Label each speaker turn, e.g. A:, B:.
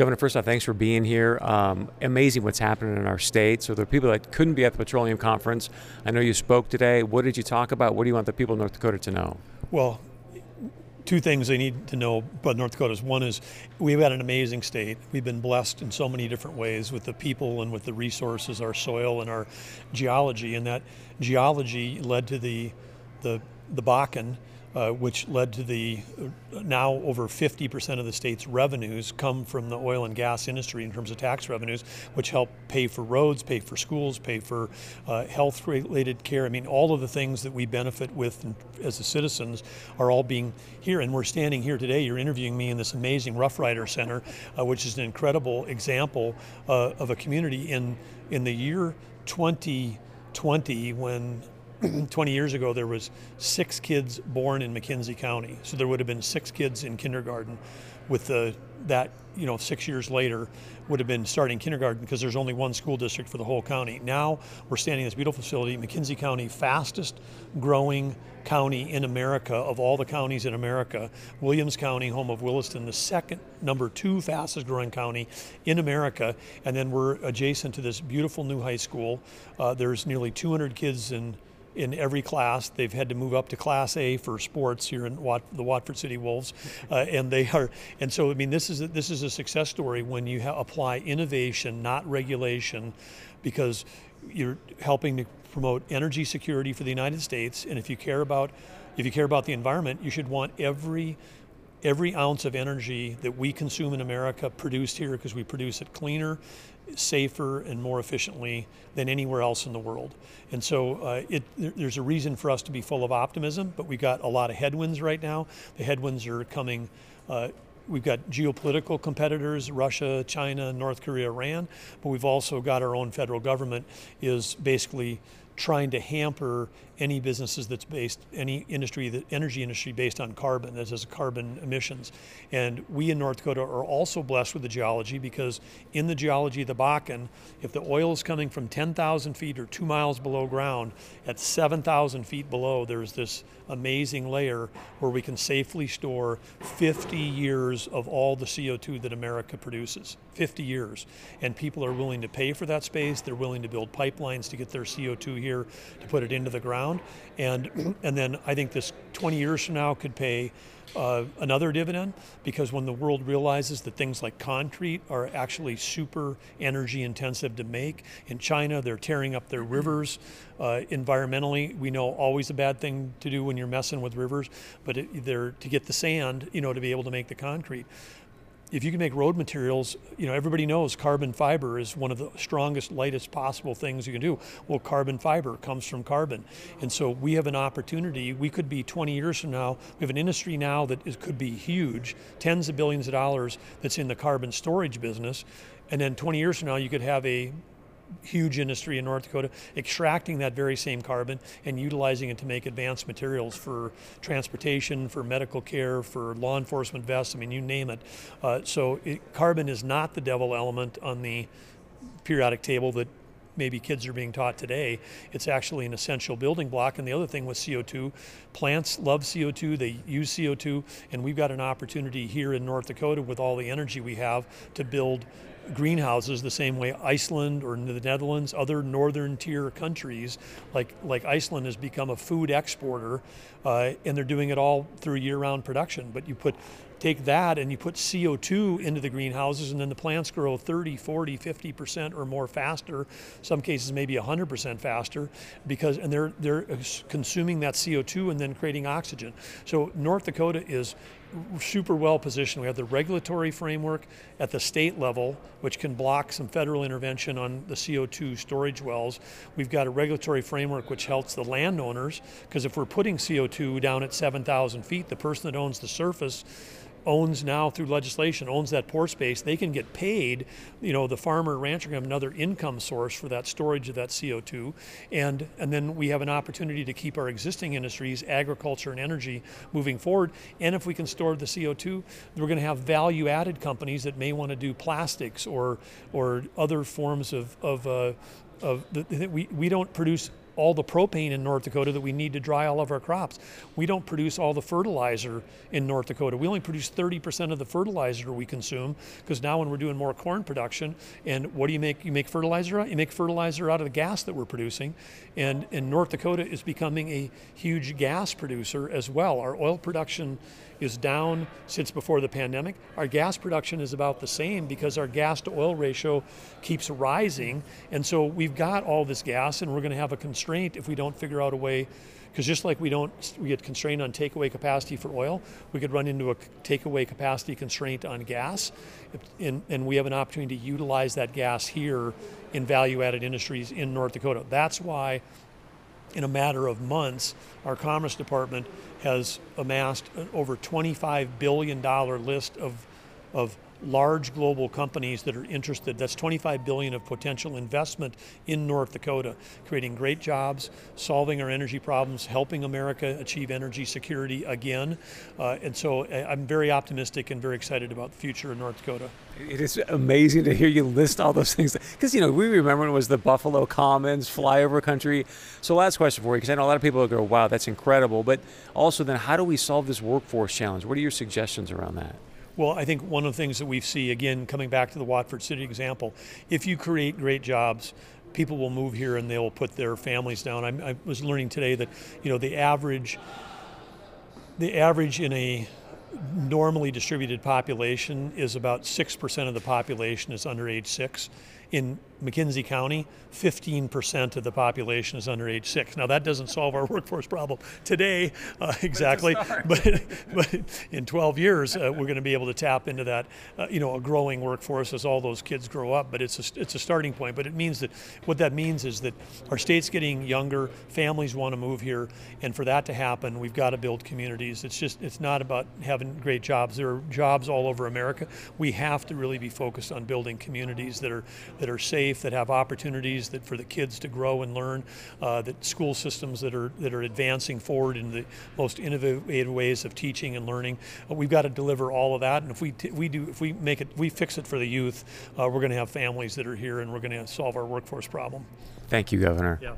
A: Governor, first off, thanks for being here. Um, amazing what's happening in our state. So, there are people that couldn't be at the petroleum conference. I know you spoke today. What did you talk about? What do you want the people of North Dakota to know?
B: Well, two things they need to know about North Dakota is one is we've had an amazing state. We've been blessed in so many different ways with the people and with the resources, our soil and our geology, and that geology led to the the the Bakken uh, which led to the uh, now over 50% of the state's revenues come from the oil and gas industry in terms of tax revenues, which help pay for roads, pay for schools, pay for uh, health related care. I mean, all of the things that we benefit with as the citizens are all being here. And we're standing here today. You're interviewing me in this amazing Rough Rider Center, uh, which is an incredible example uh, of a community in, in the year 2020 when 20 years ago, there was six kids born in McKenzie County. So there would have been six kids in kindergarten. With the that you know six years later would have been starting kindergarten because there's only one school district for the whole county. Now we're standing in this beautiful facility, McKenzie County, fastest growing county in America of all the counties in America. Williams County, home of Williston, the second number two fastest growing county in America. And then we're adjacent to this beautiful new high school. Uh, there's nearly 200 kids in in every class. They've had to move up to Class A for sports here in Wat, the Watford City Wolves, uh, and they are. And so, I mean, this is a, this is a success story when you ha- apply innovation, not regulation, because you're helping to promote energy security for the United States. And if you care about if you care about the environment, you should want every every ounce of energy that we consume in America produced here because we produce it cleaner, safer, and more efficiently than anywhere else in the world. And so uh, it, there's a reason for us to be full of optimism, but we've got a lot of headwinds right now. The headwinds are coming. Uh, we've got geopolitical competitors Russia, China, North Korea, Iran, but we've also got our own federal government is basically trying to hamper any businesses that's based any industry the energy industry based on carbon that has carbon emissions. And we in north dakota are also blessed with the geology because in the geology of the bakken if the oil is coming from 10000 feet or two miles below ground at 7000 feet below there's this amazing layer where we can safely store 50 years of all the co2 that america produces 50 years and people are willing to pay for that space they're willing to build pipelines to get their co2 here to put it into the ground. And, and then I think this 20 years from now could pay uh, another dividend because when the world realizes that things like concrete are actually super energy intensive to make. In China, they're tearing up their rivers. Uh, environmentally, we know always a bad thing to do when you're messing with rivers, but it, they're to get the sand, you know, to be able to make the concrete if you can make road materials, you know, everybody knows carbon fiber is one of the strongest, lightest possible things you can do. Well, carbon fiber comes from carbon. And so we have an opportunity. We could be 20 years from now, we have an industry now that is, could be huge, tens of billions of dollars that's in the carbon storage business. And then 20 years from now, you could have a huge industry in North Dakota, extracting that very same carbon and utilizing it to make advanced materials for transportation, for medical care, for law enforcement vests. I mean, you name it. Uh, so it, carbon is not the devil element on the periodic table that maybe kids are being taught today. It's actually an essential building block. And the other thing with CO2, plants love CO2, they use CO2, and we've got an opportunity here in North Dakota with all the energy we have to build greenhouses the same way Iceland or the Netherlands, other northern tier countries like like Iceland has become a food exporter, uh, and they're doing it all through year-round production. But you put take that and you put CO2 into the greenhouses and then the plants grow 30, 40, 50% or more faster, some cases maybe 100% faster because and they're they're consuming that CO2 and then creating oxygen. So North Dakota is super well positioned. We have the regulatory framework at the state level, which can block some federal intervention on the CO2 storage wells. We've got a regulatory framework which helps the landowners, because if we're putting CO2 down at 7,000 feet, the person that owns the surface owns now through legislation owns that pore space they can get paid you know the farmer rancher have another income source for that storage of that co2 and and then we have an opportunity to keep our existing industries agriculture and energy moving forward. And if we can store the co2 we're going to have value added companies that may want to do plastics or or other forms of of, uh, of the, we, we don't produce all the propane in North Dakota that we need to dry all of our crops. We don't produce all the fertilizer in North Dakota. We only produce 30% of the fertilizer we consume because now when we're doing more corn production, and what do you make? You make fertilizer out? You make fertilizer out of the gas that we're producing. And, and North Dakota is becoming a huge gas producer as well. Our oil production is down since before the pandemic. Our gas production is about the same because our gas to oil ratio keeps rising. And so we've got all this gas, and we're going to have a constraint if we don't figure out a way. Because just like we don't, we get constrained on takeaway capacity for oil, we could run into a takeaway capacity constraint on gas, and, and we have an opportunity to utilize that gas here in value-added industries in North Dakota. That's why in a matter of months, our Commerce Department has amassed over $25 billion list of, of large global companies that are interested. That's 25 billion of potential investment in North Dakota, creating great jobs, solving our energy problems, helping America achieve energy security again. Uh, and so I'm very optimistic and very excited about the future of North Dakota.
A: It is amazing to hear you list all those things because you know we remember it was the Buffalo Commons flyover country. So last question for you because I know a lot of people go, "Wow, that's incredible," but also then how do we solve this workforce challenge? What are your suggestions around that?
B: Well, I think one of the things that we see, again, coming back to the Watford City example, if you create great jobs, people will move here and they'll put their families down. I, I was learning today that, you know, the average, the average in a normally distributed population is about 6% of the population is under age six. In McKenzie County, 15% of the population is under age six. Now that doesn't solve our workforce problem today uh, exactly, but, but in 12 years uh, we're going to be able to tap into that, uh, you know, a growing workforce as all those kids grow up. But it's a, it's a starting point. But it means that what that means is that our state's getting younger, families want to move here, and for that to happen, we've got to build communities. It's just it's not about having great jobs. There are jobs all over America. We have to really be focused on building communities that are that are safe, that have opportunities that for the kids to grow and learn, uh, that school systems that are that are advancing forward in the most innovative ways of teaching and learning. Uh, we've got to deliver all of that, and if we we do if we make it we fix it for the youth, uh, we're going to have families that are here, and we're going to solve our workforce problem.
A: Thank you, Governor.
B: Yeah.